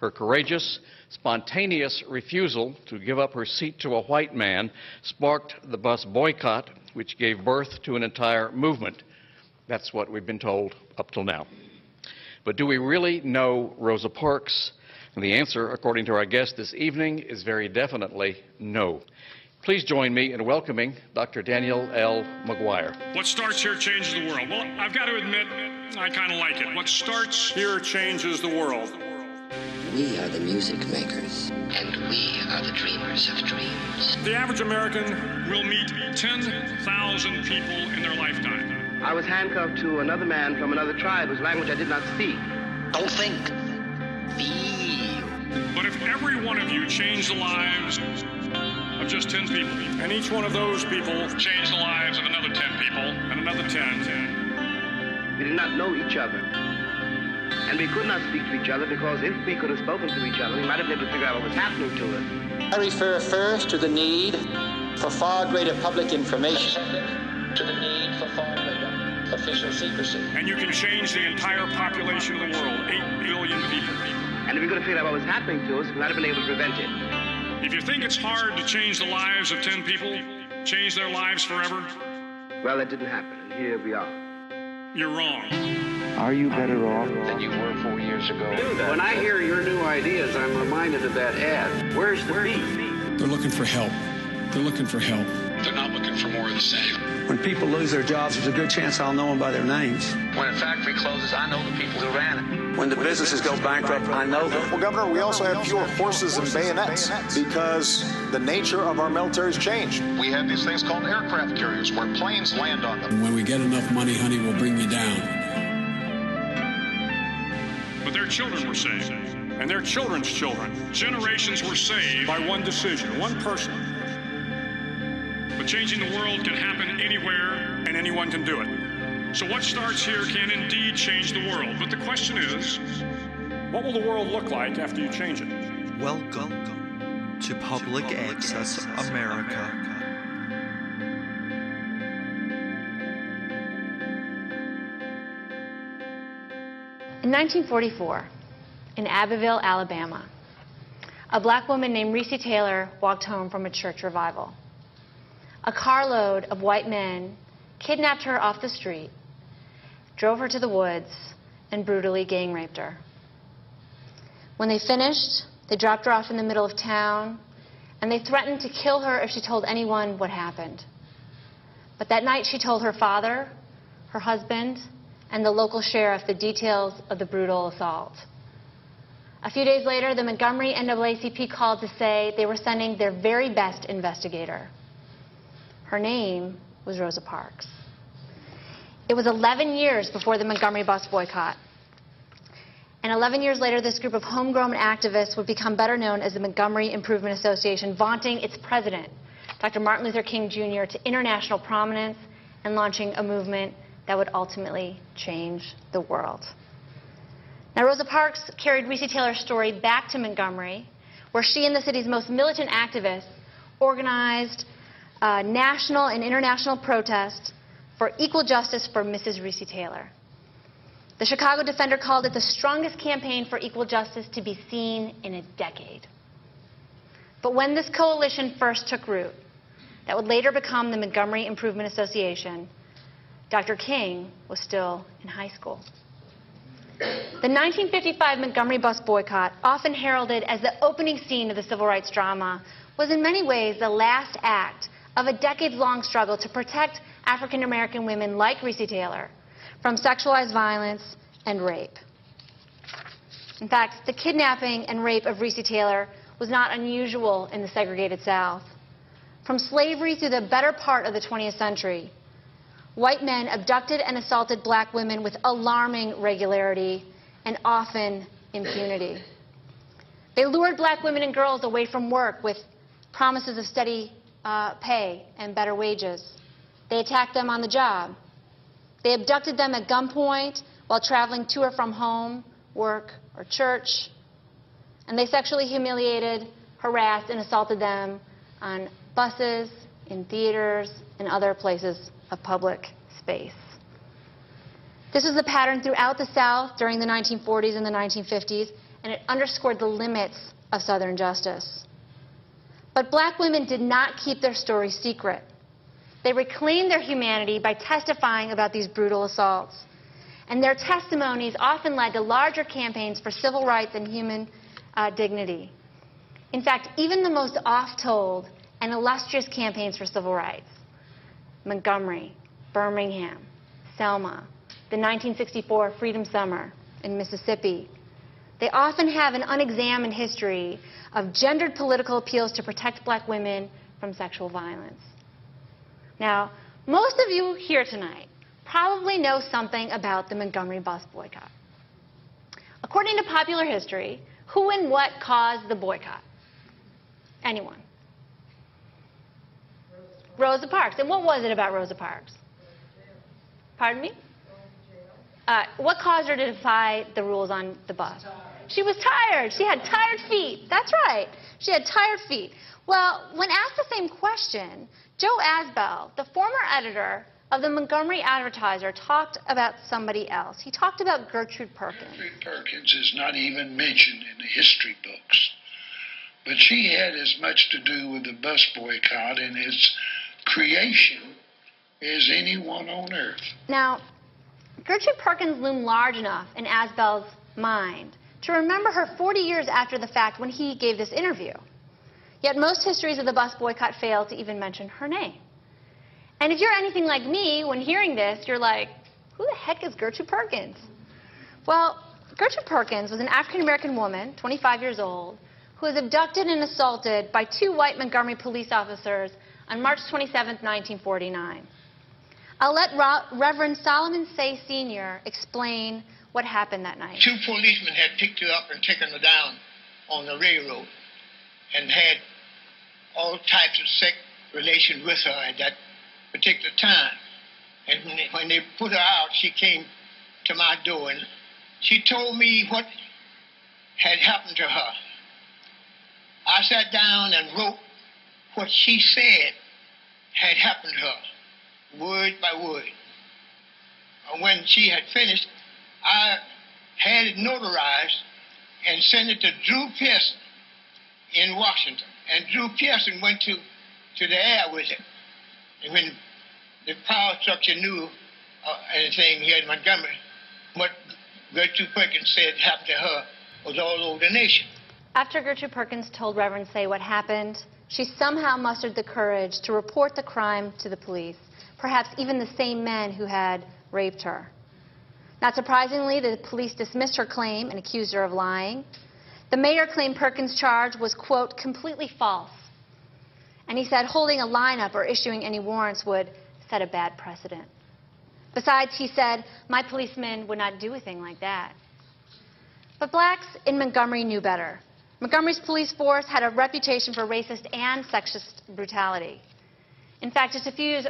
Her courageous, spontaneous refusal to give up her seat to a white man sparked the bus boycott, which gave birth to an entire movement. That's what we've been told up till now. But do we really know Rosa Parks? And the answer, according to our guest this evening, is very definitely no. Please join me in welcoming Dr. Danielle L. McGuire. What starts here changes the world. Well, I've got to admit, I kind of like it. What starts here changes the world. We are the music makers, and we are the dreamers of dreams. The average American will meet 10,000 people in their lifetime. I was handcuffed to another man from another tribe whose language I did not speak. Don't think. Feel. But if every one of you changed the lives of just 10 people, and each one of those people changed the lives of another 10 people, and another 10, We did not know each other. And we could not speak to each other because if we could have spoken to each other, we might have been able to figure out what was happening to us. I refer first to the need for far greater public information. To the need for far greater official secrecy. and you can change the entire population of the world, 8 billion people. And if we could have figured out what was happening to us, we might have been able to prevent it. If you think it's hard to change the lives of 10 people, change their lives forever, Well, that didn't happen, and here we are. You're wrong. Are you better off? Than you were four years ago. When I hear your new ideas, I'm reminded of that ad. Where's the beef? They're looking for help. They're looking for help. They're not looking for more of the same. When people lose their jobs, there's a good chance I'll know them by their names. When a factory closes, I know the people who ran it. When the businesses go bankrupt, I know them. Well, Governor, we also have fewer horses and bayonets because the nature of our military's changed. We have these things called aircraft carriers where planes land on them. When we get enough money, honey, we'll bring you down. But their children were saved, and their children's children. Generations were saved by one decision, one person. But changing the world can happen anywhere, and anyone can do it. So what starts here can indeed change the world. But the question is, what will the world look like after you change it? Welcome to Public Access America. In 1944, in Abbeville, Alabama, a black woman named Recy Taylor walked home from a church revival. A carload of white men kidnapped her off the street, drove her to the woods, and brutally gang raped her. When they finished, they dropped her off in the middle of town, and they threatened to kill her if she told anyone what happened. But that night, she told her father, her husband, and the local sheriff the details of the brutal assault. A few days later, the Montgomery NAACP called to say they were sending their very best investigator. Her name was Rosa Parks. It was 11 years before the Montgomery bus boycott. And 11 years later, this group of homegrown activists would become better known as the Montgomery Improvement Association, vaunting its president, Dr. Martin Luther King Jr., to international prominence and launching a movement that would ultimately change the world. Now, Rosa Parks carried Recy Taylor's story back to Montgomery, where she and the city's most militant activists organized uh, national and international protests for equal justice for Mrs. Recy Taylor. The Chicago Defender called it the strongest campaign for equal justice to be seen in a decade. But when this coalition first took root, that would later become the Montgomery Improvement Association, Dr. King was still in high school. The 1955 Montgomery bus boycott, often heralded as the opening scene of the civil rights drama, was in many ways the last act of a decades-long struggle to protect African American women like Recy Taylor from sexualized violence and rape. In fact, the kidnapping and rape of Recy Taylor was not unusual in the segregated South. From slavery through the better part of the 20th century, white men abducted and assaulted black women with alarming regularity and often impunity. They lured black women and girls away from work with promises of steady uh, pay and better wages. They attacked them on the job. They abducted them at gunpoint while traveling to or from home, work, or church. And they sexually humiliated, harassed, and assaulted them on buses, in theaters, and other places of public space. This was the pattern throughout the South during the 1940s and the 1950s, and it underscored the limits of Southern justice. But black women did not keep their story secret. They reclaimed their humanity by testifying about these brutal assaults. And their testimonies often led to larger campaigns for civil rights and human uh, dignity. In fact, even the most oft told and illustrious campaigns for civil rights Montgomery, Birmingham, Selma, the 1964 Freedom Summer in Mississippi they often have an unexamined history of gendered political appeals to protect black women from sexual violence. Now, most of you here tonight probably know something about the Montgomery bus boycott. According to popular history, who and what caused the boycott? Anyone? Rosa Parks. And what was it about Rosa Parks? Pardon me? Uh, what caused her to defy the rules on the bus? She was tired. She had tired feet. That's right. She had tired feet. Well, when asked the same question, Joe Azbell, the former editor of the Montgomery Advertiser, talked about somebody else. He talked about Gertrude Perkins. Gertrude Perkins is not even mentioned in the history books. But she had as much to do with the bus boycott and its creation as anyone on earth. Now, Gertrude Perkins loomed large enough in Azbell's mind to remember her 40 years after the fact when he gave this interview. Yet most histories of the bus boycott fail to even mention her name. And if you're anything like me, when hearing this, you're like, who the heck is Gertrude Perkins? Well, Gertrude Perkins was an African American woman, 25 years old, who was abducted and assaulted by two white Montgomery police officers on March 27, 1949. I'll let Reverend Solomon Seay Sr. explain what happened that night? Two policemen had picked her up and taken her down on the railroad and had all types of sex relations with her at that particular time. And when they, when they put her out, she came to my door and she told me what had happened to her. I sat down and wrote what she said had happened to her, word by word. And when she had finished, I had it notarized and sent it to Drew Pearson in Washington. And Drew Pearson went to, to the air with it. And when the power structure knew uh, anything here in Montgomery, what Gertrude Perkins said happened to her was all over the nation. After Gertrude Perkins told Reverend Seay what happened, she somehow mustered the courage to report the crime to the police, perhaps even the same men who had raped her. Not surprisingly, the police dismissed her claim and accused her of lying. The mayor claimed Perkins' charge was, quote, completely false. And he said holding a lineup or issuing any warrants would set a bad precedent. Besides, he said, my policemen would not do a thing like that. But blacks in Montgomery knew better. Montgomery's police force had a reputation for racist and sexist brutality. In fact, just a few years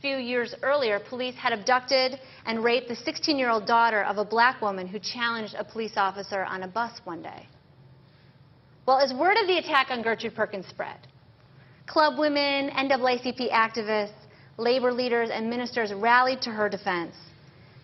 few years earlier, police had abducted and raped the 16-year-old daughter of a black woman who challenged a police officer on a bus one day. Well, as word of the attack on Gertrude Perkins spread, club women, NAACP activists, labor leaders, and ministers rallied to her defense.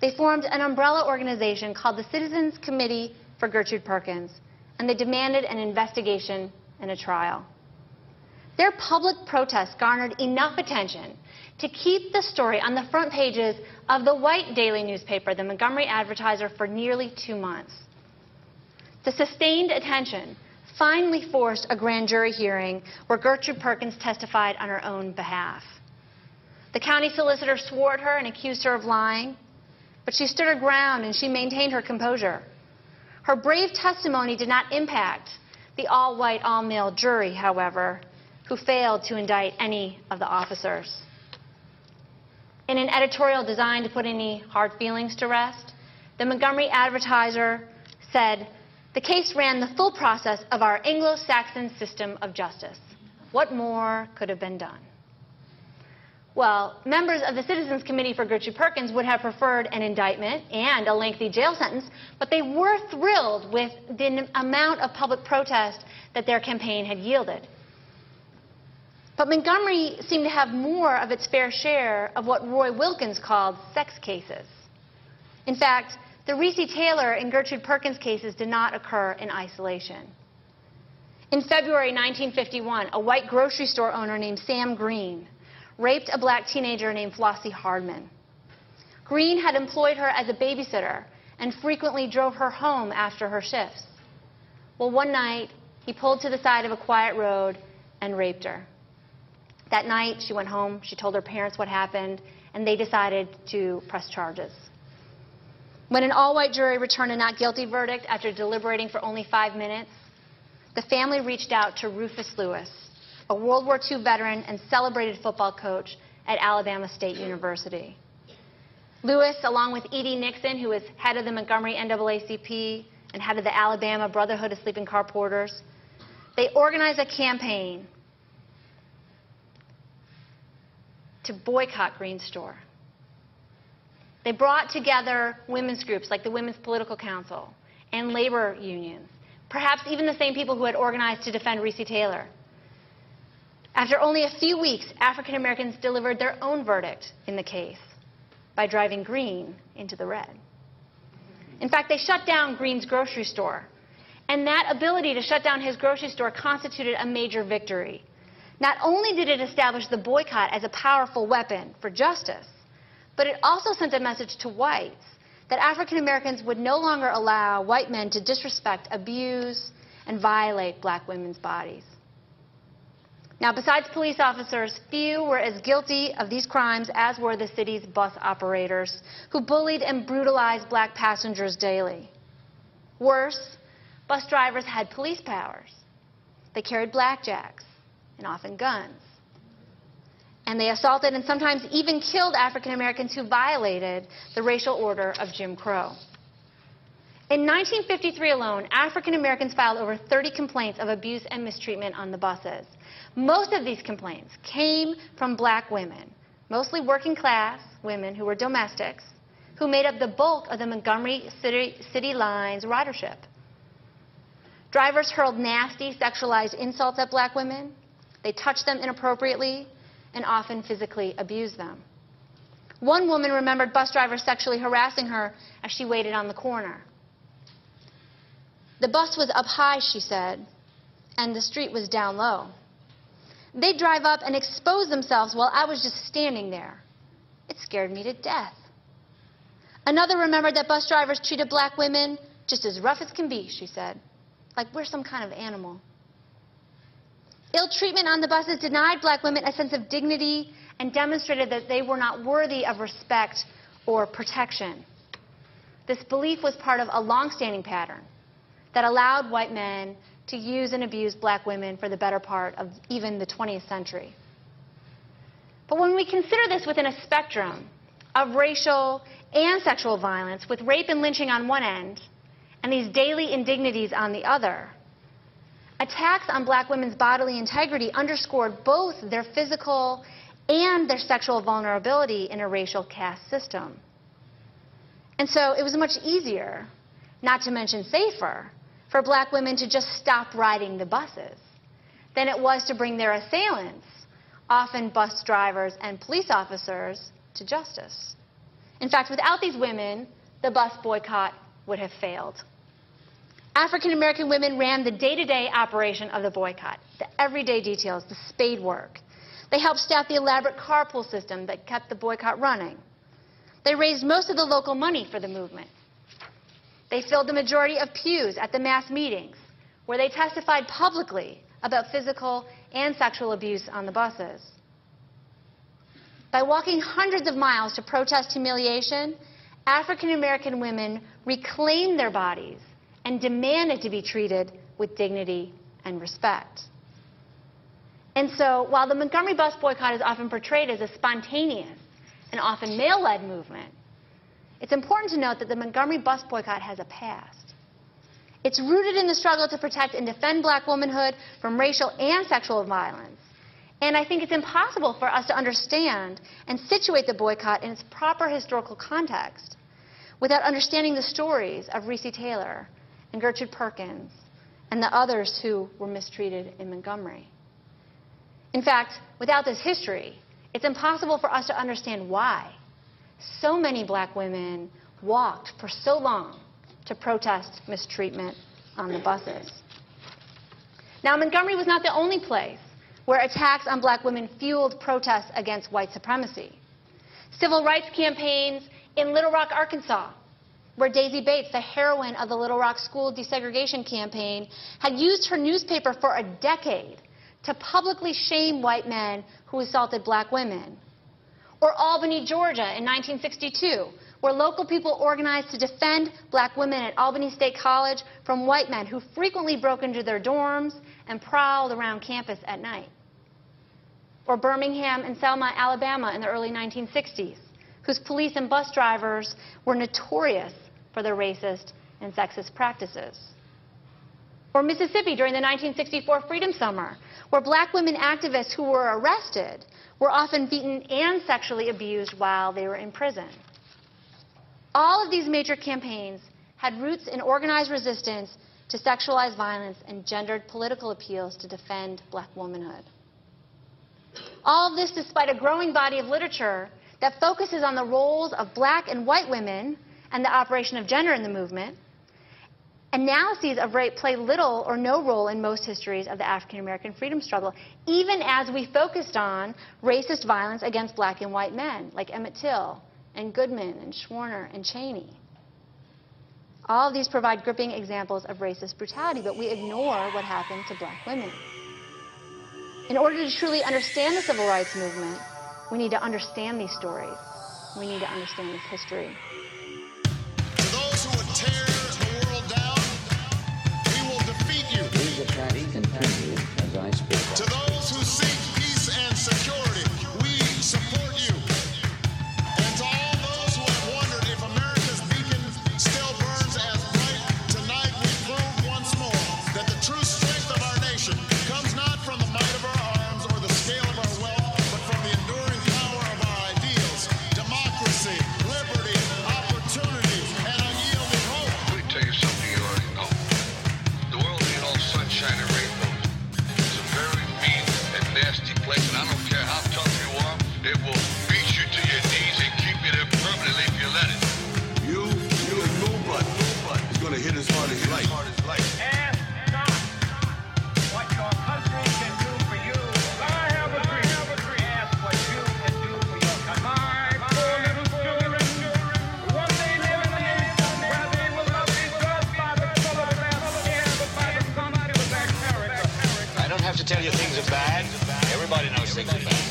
They formed an umbrella organization called the Citizens Committee for Gertrude Perkins, and they demanded an investigation and a trial. Their public protests garnered enough attention to keep the story on the front pages of the white daily newspaper, the Montgomery Advertiser, for nearly two months. The sustained attention finally forced a grand jury hearing where Gertrude Perkins testified on her own behalf. The county solicitor swore at her and accused her of lying, but she stood her ground and she maintained her composure. Her brave testimony did not impact the all white, all male jury, however, who failed to indict any of the officers. In an editorial designed to put any hard feelings to rest, the Montgomery Advertiser said, the case ran the full process of our Anglo-Saxon system of justice. What more could have been done? Well, members of the Citizens Committee for Gertrude Perkins would have preferred an indictment and a lengthy jail sentence, but they were thrilled with the amount of public protest that their campaign had yielded. But Montgomery seemed to have more of its fair share of what Roy Wilkins called sex cases. In fact, the Recy Taylor and Gertrude Perkins cases did not occur in isolation. In February 1951, a white grocery store owner named Sam Green raped a black teenager named Flossie Hardman. Green had employed her as a babysitter and frequently drove her home after her shifts. Well, one night, he pulled to the side of a quiet road and raped her. That night, she went home, she told her parents what happened, and they decided to press charges. When an all white jury returned a not guilty verdict after deliberating for only five minutes, the family reached out to Rufus Lewis, a World War II veteran and celebrated football coach at Alabama State University. Lewis, along with E.D. Nixon, who was head of the Montgomery NAACP and head of the Alabama Brotherhood of Sleeping Car Porters, they organized a campaign to boycott Green Store. They brought together women's groups like the Women's Political Council and labor unions, perhaps even the same people who had organized to defend Recy Taylor. After only a few weeks, African Americans delivered their own verdict in the case by driving Green into the red. In fact, they shut down Green's grocery store. And that ability to shut down his grocery store constituted a major victory. Not only did it establish the boycott as a powerful weapon for justice, but it also sent a message to whites that African Americans would no longer allow white men to disrespect, abuse, and violate black women's bodies. Now, besides police officers, few were as guilty of these crimes as were the city's bus operators, who bullied and brutalized black passengers daily. Worse, bus drivers had police powers. They carried blackjacks and often guns and they assaulted and sometimes even killed African Americans who violated the racial order of Jim Crow. In 1953 alone, African Americans filed over 30 complaints of abuse and mistreatment on the buses. Most of these complaints came from black women, mostly working class women who were domestics, who made up the bulk of the Montgomery City, City Lines ridership. Drivers hurled nasty, sexualized insults at black women. They touched them inappropriately and often physically abuse them. One woman remembered bus drivers sexually harassing her as she waited on the corner. The bus was up high, she said, and the street was down low. They'd drive up and expose themselves while I was just standing there. It scared me to death. Another remembered that bus drivers treated black women just as rough as can be, she said, like we're some kind of animal. Ill treatment on the buses denied black women a sense of dignity and demonstrated that they were not worthy of respect or protection. This belief was part of a long-standing pattern that allowed white men to use and abuse black women for the better part of even the 20th century. But when we consider this within a spectrum of racial and sexual violence, with rape and lynching on one end, and these daily indignities on the other, Attacks on black women's bodily integrity underscored both their physical and their sexual vulnerability in a racial caste system. And so it was much easier, not to mention safer, for black women to just stop riding the buses than it was to bring their assailants, often bus drivers and police officers, to justice. In fact, without these women, the bus boycott would have failed. African American women ran the day to day operation of the boycott, the everyday details, the spade work. They helped staff the elaborate carpool system that kept the boycott running. They raised most of the local money for the movement. They filled the majority of pews at the mass meetings, where they testified publicly about physical and sexual abuse on the buses. By walking hundreds of miles to protest humiliation, African American women reclaimed their bodies and demanded to be treated with dignity and respect. And so, while the Montgomery bus boycott is often portrayed as a spontaneous and often male led movement, it's important to note that the Montgomery bus boycott has a past. It's rooted in the struggle to protect and defend black womanhood from racial and sexual violence. And I think it's impossible for us to understand and situate the boycott in its proper historical context without understanding the stories of Recy Taylor and Gertrude Perkins and the others who were mistreated in Montgomery. In fact, without this history, it's impossible for us to understand why so many black women walked for so long to protest mistreatment on the buses. Now, Montgomery was not the only place where attacks on black women fueled protests against white supremacy. Civil rights campaigns in Little Rock, Arkansas, where Daisy Bates, the heroine of the Little Rock school desegregation campaign, had used her newspaper for a decade to publicly shame white men who assaulted black women. Or Albany, Georgia in 1962, where local people organized to defend black women at Albany State College from white men who frequently broke into their dorms and prowled around campus at night. Or Birmingham and Selma, Alabama in the early 1960s, whose police and bus drivers were notorious for their racist and sexist practices. Or Mississippi during the 1964 Freedom Summer, where black women activists who were arrested were often beaten and sexually abused while they were in prison. All of these major campaigns had roots in organized resistance to sexualized violence and gendered political appeals to defend black womanhood. All of this despite a growing body of literature that focuses on the roles of black and white women and the operation of gender in the movement. Analyses of rape play little or no role in most histories of the African American freedom struggle, even as we focused on racist violence against black and white men, like Emmett Till and Goodman and Schwerner and Chaney. All of these provide gripping examples of racist brutality, but we ignore what happened to black women. In order to truly understand the civil rights movement, we need to understand these stories. We need to understand this history. True to tell you things are bad. Everybody knows things are bad.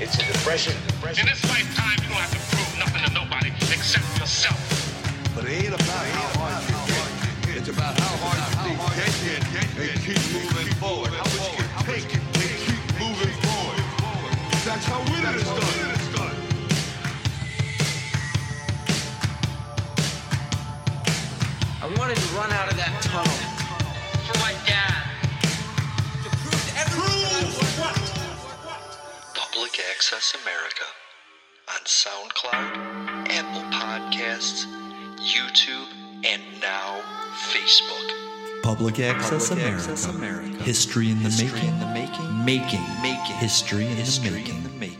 It's a depression. In this lifetime, you don't have to prove nothing to nobody except yourself. But it ain't about how hard you get. It's about how hard you get it and keep moving forward. How much you can take and keep moving forward. That's how winning is done. I wanted to run out of that tunnel. For my Access America on SoundCloud, Apple Podcasts, YouTube, and now Facebook. Public Access, Public America. Access America. History in the History making. in the making. Making. Making. History in History the making.